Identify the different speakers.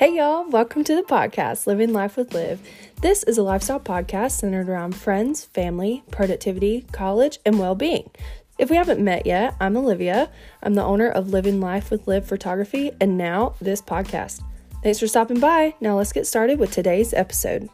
Speaker 1: Hey, y'all, welcome to the podcast, Living Life with Liv. This is a lifestyle podcast centered around friends, family, productivity, college, and well being. If we haven't met yet, I'm Olivia. I'm the owner of Living Life with Liv Photography and now this podcast. Thanks for stopping by. Now let's get started with today's episode.